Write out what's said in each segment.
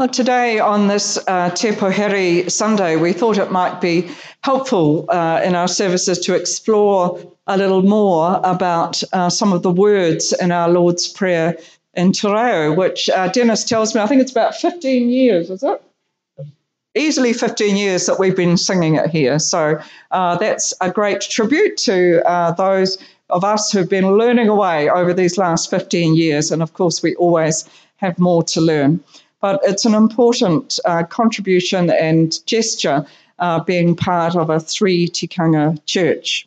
Well, today on this uh, Te Pouhere Sunday, we thought it might be helpful uh, in our services to explore a little more about uh, some of the words in our Lord's Prayer in Te Reo, which uh, Dennis tells me, I think it's about 15 years, is it? Easily 15 years that we've been singing it here. So uh, that's a great tribute to uh, those of us who've been learning away over these last 15 years. And of course, we always have more to learn but it's an important uh, contribution and gesture uh, being part of a three tikanga church.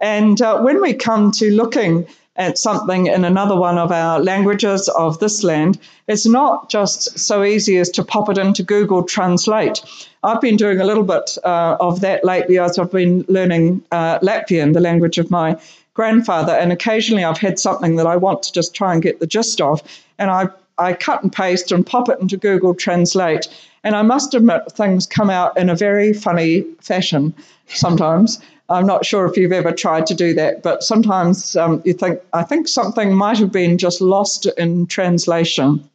And uh, when we come to looking at something in another one of our languages of this land, it's not just so easy as to pop it into Google Translate. I've been doing a little bit uh, of that lately as I've been learning uh, Latvian, the language of my grandfather, and occasionally I've had something that I want to just try and get the gist of, and I I cut and paste and pop it into Google Translate. And I must admit, things come out in a very funny fashion sometimes. I'm not sure if you've ever tried to do that, but sometimes um, you think, I think something might have been just lost in translation,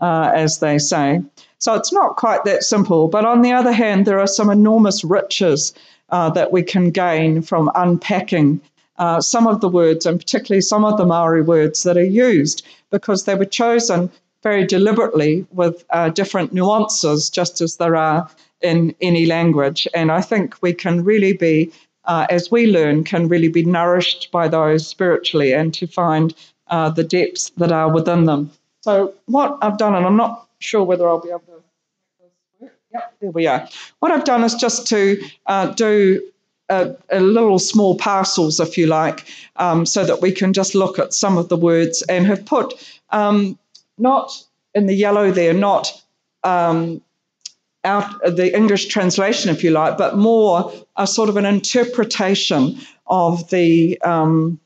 uh, as they say. So it's not quite that simple. But on the other hand, there are some enormous riches uh, that we can gain from unpacking uh, some of the words, and particularly some of the Maori words that are used, because they were chosen very deliberately with uh, different nuances, just as there are in any language. And I think we can really be, uh, as we learn, can really be nourished by those spiritually and to find uh, the depths that are within them. So, what I've done, and I'm not sure whether I'll be able to. Yep, there we are. What I've done is just to uh, do a, a, little small parcels, if you like, um, so that we can just look at some of the words and have put um, not in the yellow there, not um, out the English translation, if you like, but more a sort of an interpretation of the um,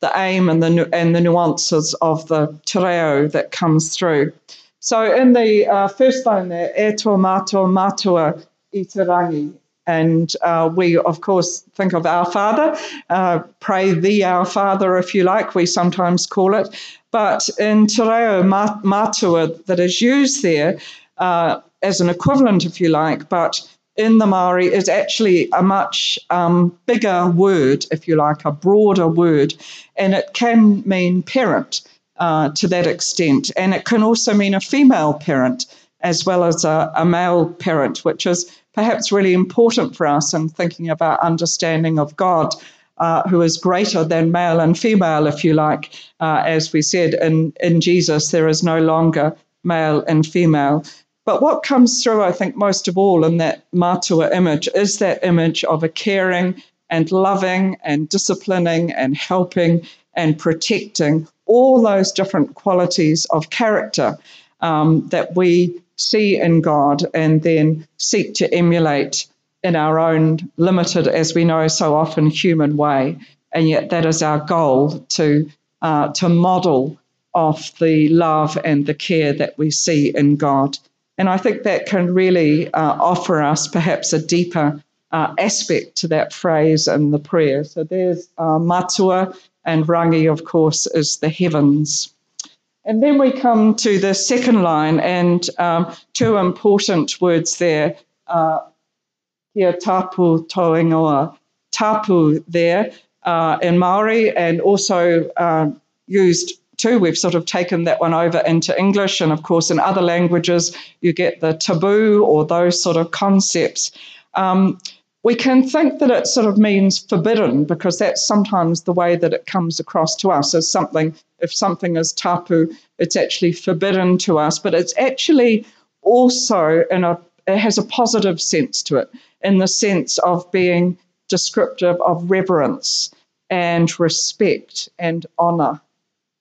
the aim and the and the nuances of the te reo that comes through. So in the uh, first line there, e to mato matua i te rangi, and uh, we, of course, think of our Father, uh, pray the Our Father, if you like, we sometimes call it. But in Te Reo Matua, that is used there uh, as an equivalent, if you like, but in the Maori is actually a much um, bigger word, if you like, a broader word, and it can mean parent uh, to that extent. And it can also mean a female parent as well as a, a male parent, which is perhaps really important for us in thinking about understanding of God uh, who is greater than male and female, if you like. Uh, as we said, in, in Jesus, there is no longer male and female. But what comes through, I think, most of all in that matua image is that image of a caring and loving and disciplining and helping and protecting all those different qualities of character um, that we see in God and then seek to emulate in our own limited, as we know so often, human way. And yet, that is our goal to, uh, to model off the love and the care that we see in God. And I think that can really uh, offer us perhaps a deeper uh, aspect to that phrase in the prayer. So there's uh, matua, and rangi, of course, is the heavens. And then we come to the second line, and um, two important words there uh, here tapu toingoa, tapu there uh, in Maori, and also uh, used too. We've sort of taken that one over into English, and of course, in other languages, you get the taboo or those sort of concepts. Um, we can think that it sort of means forbidden because that's sometimes the way that it comes across to us as something, if something is tapu, it's actually forbidden to us, but it's actually also in a, it has a positive sense to it in the sense of being descriptive of reverence and respect and honor.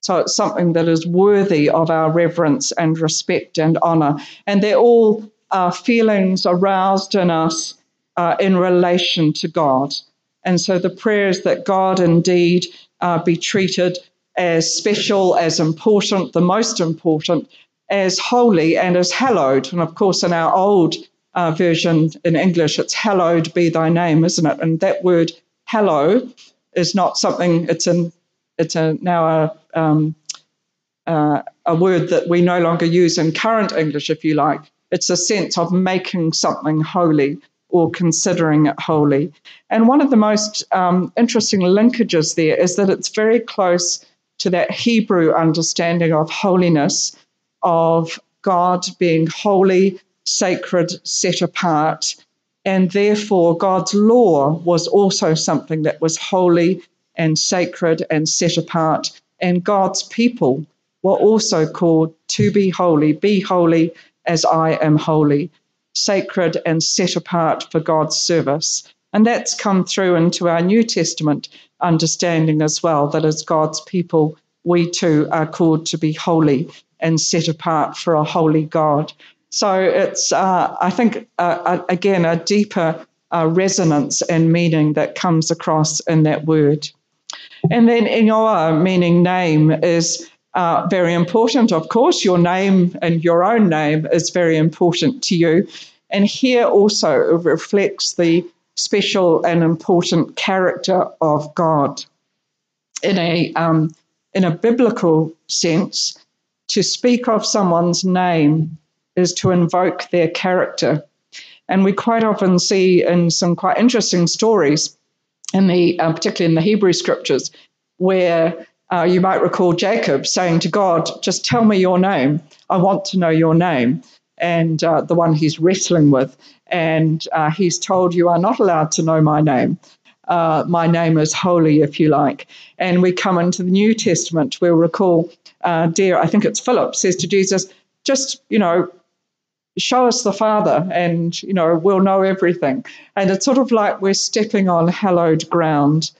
So it's something that is worthy of our reverence and respect and honor. And they're all uh, feelings aroused in us uh, in relation to God. And so the prayer is that God indeed uh, be treated as special, as important, the most important, as holy and as hallowed. And of course, in our old uh, version in English, it's hallowed be thy name, isn't it? And that word hallow is not something, it's, an, it's a, now a, um, uh, a word that we no longer use in current English, if you like. It's a sense of making something holy or considering it holy. And one of the most um, interesting linkages there is that it's very close to that Hebrew understanding of holiness, of God being holy, sacred, set apart. And therefore, God's law was also something that was holy and sacred and set apart. And God's people were also called to be holy, be holy as I am holy, sacred and set apart for God's service. And that's come through into our New Testament understanding as well that as God's people, we too are called to be holy and set apart for a holy God. So it's, uh, I think, uh, uh again, a deeper uh, resonance and meaning that comes across in that word. And then Ingoa, meaning name, is uh, very important. Of course, your name and your own name is very important to you. And here also reflects the special and important character of God. In a, um, in a biblical sense, to speak of someone's name is to invoke their character. And we quite often see in some quite interesting stories, in the, uh, particularly in the Hebrew scriptures, where uh, you might recall Jacob saying to God, Just tell me your name. I want to know your name. And uh, the one he's wrestling with. And uh, he's told, You are not allowed to know my name. Uh, my name is holy, if you like. And we come into the New Testament, we'll recall, uh, dear, I think it's Philip, says to Jesus, Just, you know, show us the Father and, you know, we'll know everything. And it's sort of like we're stepping on hallowed ground.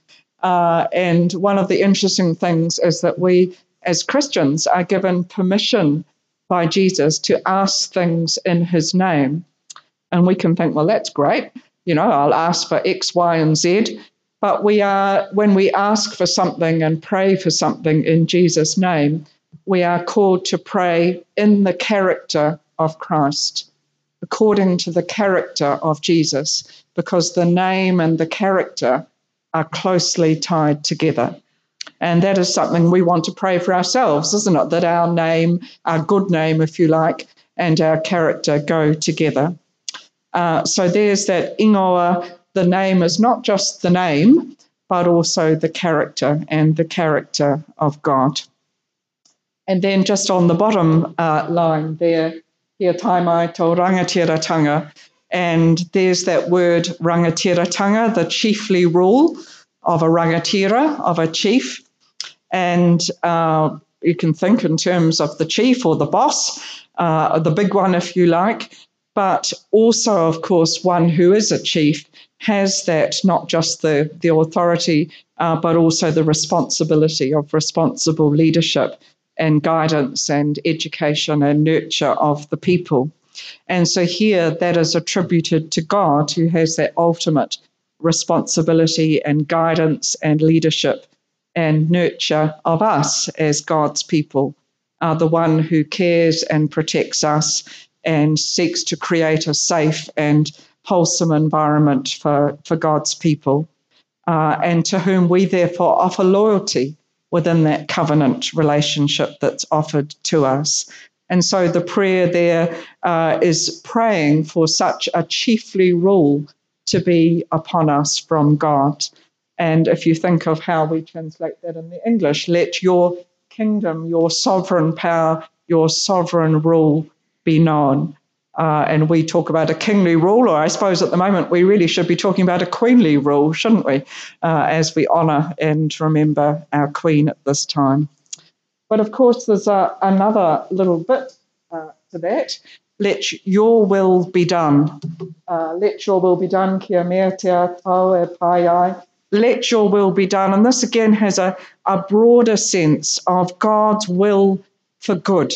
Uh, and one of the interesting things is that we, as Christians, are given permission by Jesus to ask things in his name. And we can think, well, that's great. You know, I'll ask for X, Y, and Z. But we are, when we ask for something and pray for something in Jesus' name, we are called to pray in the character of Christ, according to the character of Jesus, because the name and the character are closely tied together. And that is something we want to pray for ourselves, isn't it? That our name, our good name, if you like, and our character go together. Uh, so there's that ingoa. The name is not just the name, but also the character and the character of God. And then just on the bottom uh, line there, here taimai to rangatiratanga, and there's that word rangatiratanga, the chiefly rule of a rangatira, of a chief. And uh, you can think in terms of the chief or the boss, uh, the big one, if you like, but also, of course, one who is a chief has that not just the, the authority, uh, but also the responsibility of responsible leadership and guidance and education and nurture of the people. And so here that is attributed to God, who has that ultimate responsibility and guidance and leadership and nurture of us as God's people, are the one who cares and protects us and seeks to create a safe and wholesome environment for, for God's people, uh, and to whom we therefore offer loyalty within that covenant relationship that's offered to us. And so the prayer there uh, is praying for such a chiefly rule to be upon us from God. And if you think of how we translate that in the English, let your kingdom, your sovereign power, your sovereign rule be known. Uh, and we talk about a kingly rule, or I suppose at the moment we really should be talking about a queenly rule, shouldn't we, uh, as we honour and remember our queen at this time. But of course, there's a, another little bit uh, to that. Let your will be done. Uh, let your will be done, kia mea te Let your will be done. And this again has a, a broader sense of God's will for good.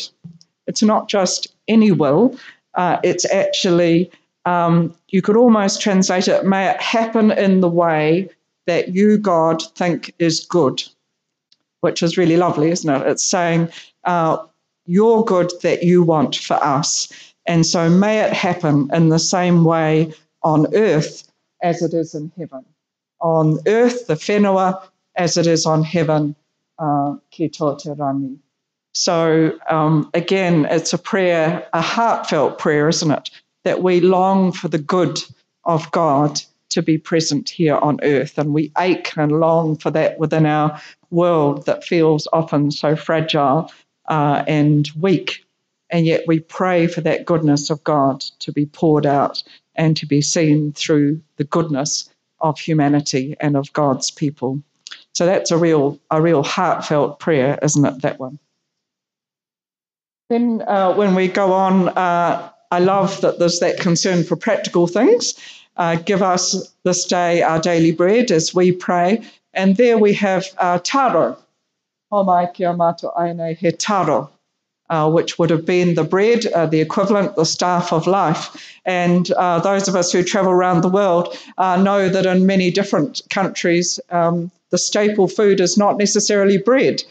It's not just any will, uh, it's actually, um, you could almost translate it, may it happen in the way that you, God, think is good, which is really lovely, isn't it? It's saying, uh, your good that you want for us. And so may it happen in the same way on earth as it is in heaven. On earth, the whenua, as it is on heaven, uh, ki tō te rangi. So, um, again, it's a prayer, a heartfelt prayer, isn't it? That we long for the good of God to be present here on earth. And we ache and long for that within our world that feels often so fragile uh, and weak. And yet we pray for that goodness of God to be poured out and to be seen through the goodness of humanity and of God's people. So that's a real, a real heartfelt prayer, isn't it? That one. Then, uh, when we go on, uh, I love that there's that concern for practical things. Uh, give us this day our daily bread as we pray. And there we have uh, taro. Homai kia mato aine he taro uh, which would have been the bread, uh, the equivalent, the staff of life. And uh, those of us who travel around the world uh, know that in many different countries, um, the staple food is not necessarily bread.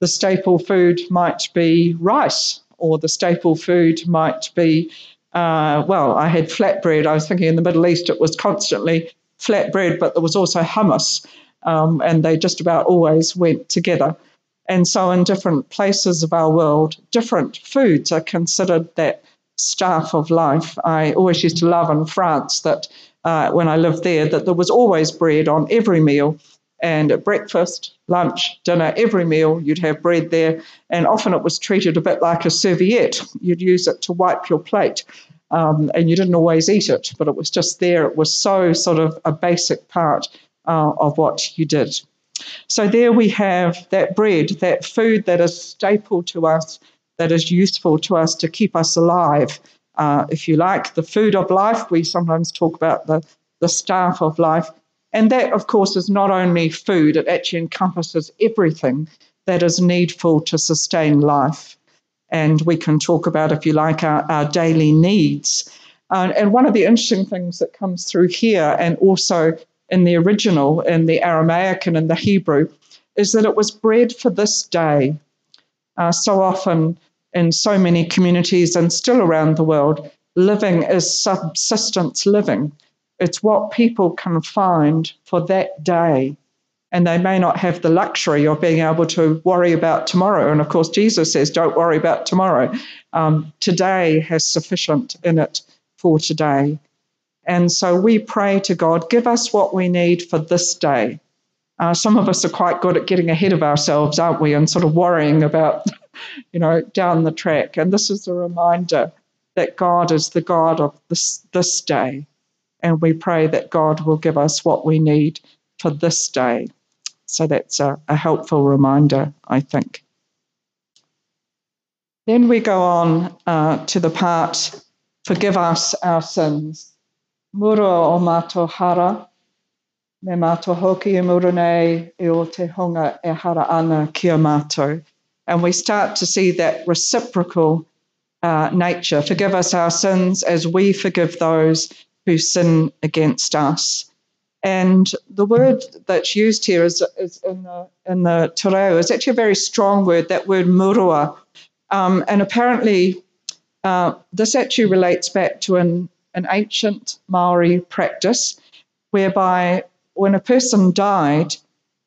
The staple food might be rice, or the staple food might be, uh, well, I had flatbread. I was thinking in the Middle East it was constantly flatbread, but there was also hummus, um, and they just about always went together. And so, in different places of our world, different foods are considered that staff of life. I always used to love in France that uh, when I lived there, that there was always bread on every meal. And at breakfast, lunch, dinner, every meal, you'd have bread there. And often it was treated a bit like a serviette. You'd use it to wipe your plate. Um, and you didn't always eat it, but it was just there. It was so sort of a basic part uh, of what you did. So there we have that bread, that food that is staple to us, that is useful to us to keep us alive. Uh, if you like, the food of life, we sometimes talk about the, the staff of life. And that, of course, is not only food, it actually encompasses everything that is needful to sustain life. And we can talk about, if you like, our, our daily needs. Uh, and one of the interesting things that comes through here, and also in the original, in the Aramaic and in the Hebrew, is that it was bread for this day. Uh, so often in so many communities and still around the world, living is subsistence living. It's what people can find for that day. And they may not have the luxury of being able to worry about tomorrow. And of course, Jesus says, don't worry about tomorrow. Um, today has sufficient in it for today. And so we pray to God, give us what we need for this day. Uh, some of us are quite good at getting ahead of ourselves, aren't we? And sort of worrying about, you know, down the track. And this is a reminder that God is the God of this, this day. And we pray that God will give us what we need for this day. So that's a, a helpful reminder, I think. Then we go on uh, to the part, forgive us our sins. Muro o mato hara, me mato hoki e nei e o te honga e hara ana kia mato. And we start to see that reciprocal uh, nature. Forgive us our sins as we forgive those who sin against us. And the word that's used here is, is in the in the te reo is actually a very strong word. That word murua, um, and apparently uh, this actually relates back to an an ancient Maori practice whereby when a person died,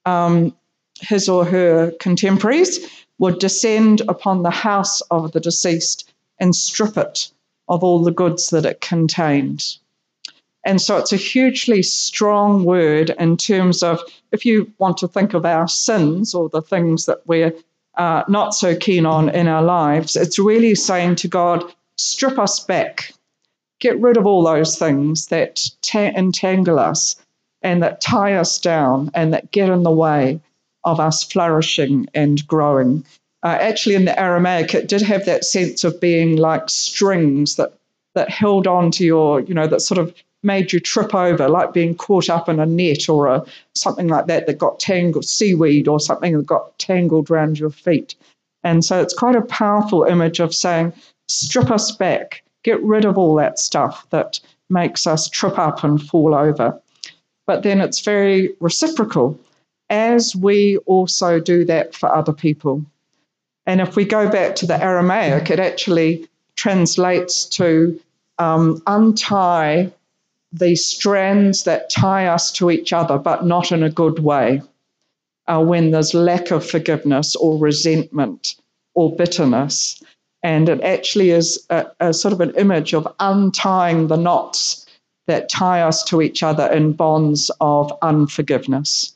um, his or her contemporaries would descend upon the house of the deceased and strip it of all the goods that it contained. And so it's a hugely strong word in terms of if you want to think of our sins or the things that we're uh, not so keen on in our lives, it's really saying to God, strip us back, get rid of all those things that ta- entangle us and that tie us down and that get in the way of us flourishing and growing. Uh, actually, in the Aramaic, it did have that sense of being like strings that that held on to your, you know, that sort of made you trip over, like being caught up in a net or a, something like that that got tangled, seaweed or something that got tangled around your feet. And so it's quite a powerful image of saying, strip us back, get rid of all that stuff that makes us trip up and fall over. But then it's very reciprocal as we also do that for other people. And if we go back to the Aramaic, it actually translates to um, untie the strands that tie us to each other, but not in a good way. Uh, when there's lack of forgiveness or resentment or bitterness. And it actually is a, a sort of an image of untying the knots that tie us to each other in bonds of unforgiveness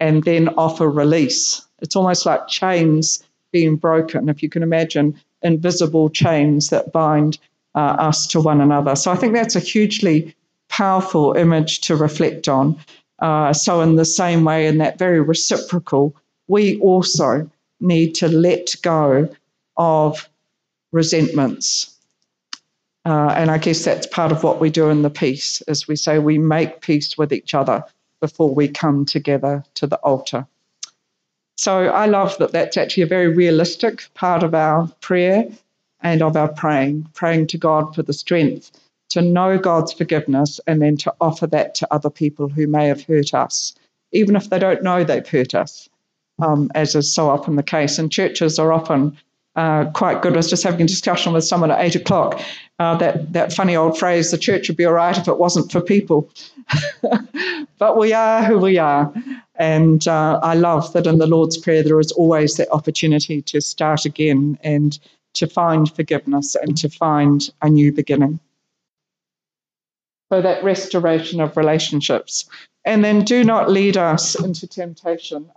and then offer release. It's almost like chains being broken, if you can imagine invisible chains that bind uh, us to one another. So I think that's a hugely powerful image to reflect on. Uh, so, in the same way, in that very reciprocal, we also need to let go of resentments. Uh, and I guess that's part of what we do in the peace, is we say we make peace with each other before we come together to the altar. So I love that that's actually a very realistic part of our prayer and of our praying, praying to God for the strength to know God's forgiveness and then to offer that to other people who may have hurt us, even if they don't know they've hurt us, um, as is so often the case. And churches are often uh, quite good. I was just having a discussion with someone at eight o'clock. Uh, that that funny old phrase, "The church would be all right if it wasn't for people," but we are who we are, and uh, I love that in the Lord's Prayer there is always that opportunity to start again and to find forgiveness and to find a new beginning. So that restoration of relationships. And then do not lead us into temptation.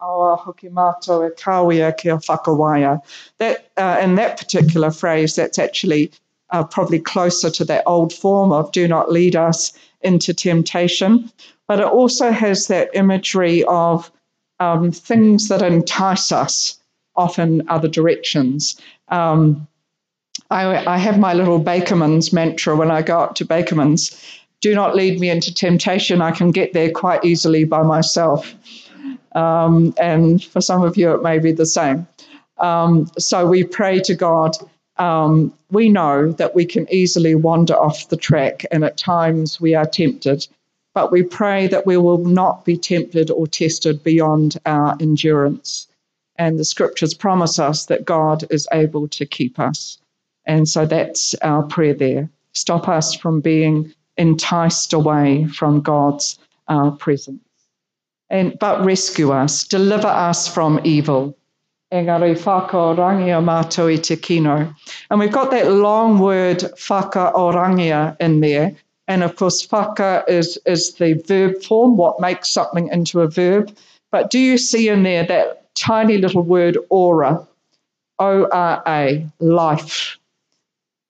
E. That, uh, in that particular phrase, that's actually uh, probably closer to that old form of do not lead us into temptation. But it also has that imagery of um, things that entice us off in other directions. Um, I, I, have my little Bakerman's mantra when I go up to Bakerman's do not lead me into temptation. I can get there quite easily by myself. Um, and for some of you, it may be the same. Um, so we pray to God. Um, we know that we can easily wander off the track, and at times we are tempted, but we pray that we will not be tempted or tested beyond our endurance. And the scriptures promise us that God is able to keep us. And so that's our prayer there. Stop us from being enticed away from God's uh, presence. And, but rescue us, deliver us from evil. And we've got that long word whaka orangia in there. And of course, whaka is, is the verb form, what makes something into a verb. But do you see in there that tiny little word ora? O R A, life.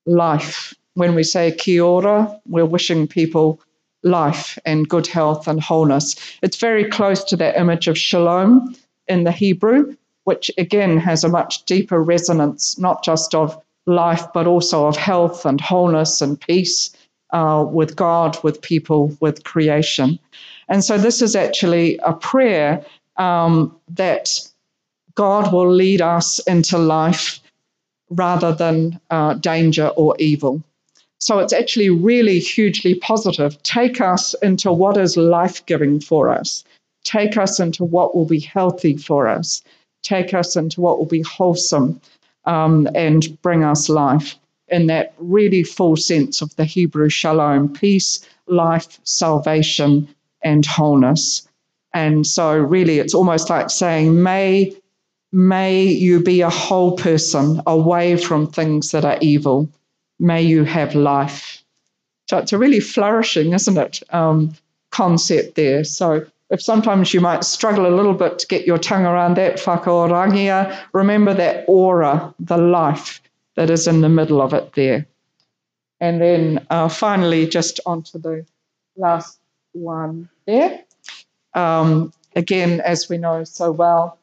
Life when we say kia ora, we're wishing people life and good health and wholeness. It's very close to that image of shalom in the Hebrew, which again has a much deeper resonance, not just of life, but also of health and wholeness and peace uh, with God, with people, with creation. And so this is actually a prayer um, that God will lead us into life rather than uh, danger or evil. So it's actually really hugely positive. Take us into what is life giving for us. Take us into what will be healthy for us. Take us into what will be wholesome um, and bring us life in that really full sense of the Hebrew shalom peace, life, salvation, and wholeness. And so, really, it's almost like saying, May, may you be a whole person away from things that are evil may you have life. So it's a really flourishing, isn't it, um, concept there. So if sometimes you might struggle a little bit to get your tongue around that whakaorangia, remember that ora, the life that is in the middle of it there. And then uh, finally, just onto the last one there. Um, again, as we know so well,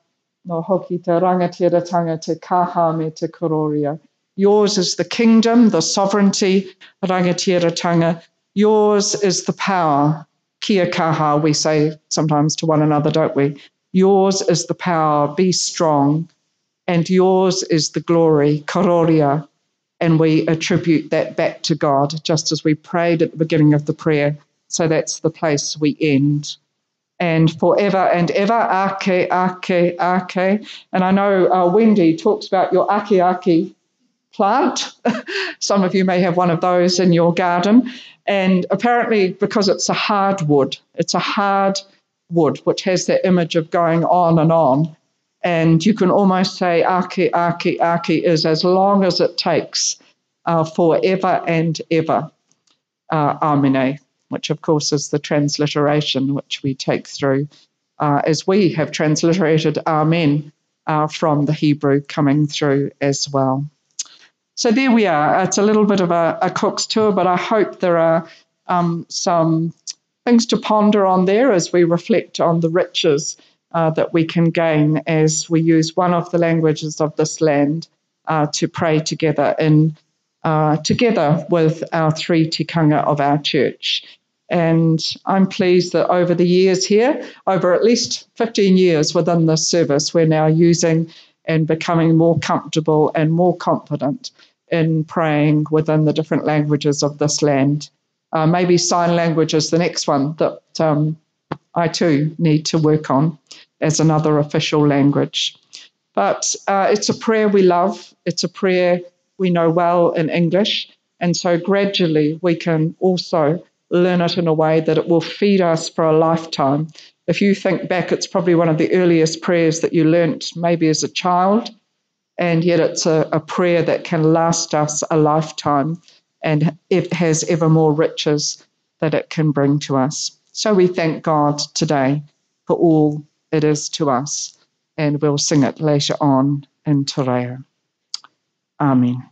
no hoki te rangatira te kaha me te kororia. Yours is the kingdom, the sovereignty, rangatiratanga. Yours is the power. Kia kaha, we say sometimes to one another, don't we? Yours is the power, be strong. And yours is the glory, kororia. And we attribute that back to God, just as we prayed at the beginning of the prayer. So that's the place we end and forever and ever, ake, ake, ake. And I know uh, Wendy talks about your ake, ake plant. Some of you may have one of those in your garden. And apparently, because it's a hard wood, it's a hard wood which has that image of going on and on. And you can almost say ake, ake, ake is as long as it takes uh, forever and ever. Uh, Amine, which of course is the transliteration which we take through uh, as we have transliterated Amen uh, from the Hebrew coming through as well. So there we are. It's a little bit of a, a cook's tour, but I hope there are um, some things to ponder on there as we reflect on the riches uh, that we can gain as we use one of the languages of this land uh, to pray together in uh, together with our three tikanga of our church. And I'm pleased that over the years here, over at least 15 years within this service, we're now using and becoming more comfortable and more confident in praying within the different languages of this land. Uh, maybe sign language is the next one that um, I too need to work on as another official language. But uh, it's a prayer we love, it's a prayer we know well in English. And so gradually we can also learn it in a way that it will feed us for a lifetime. If you think back, it's probably one of the earliest prayers that you learnt maybe as a child, and yet it's a, a prayer that can last us a lifetime and it has ever more riches that it can bring to us. So we thank God today for all it is to us, and we'll sing it later on in Te. Amen.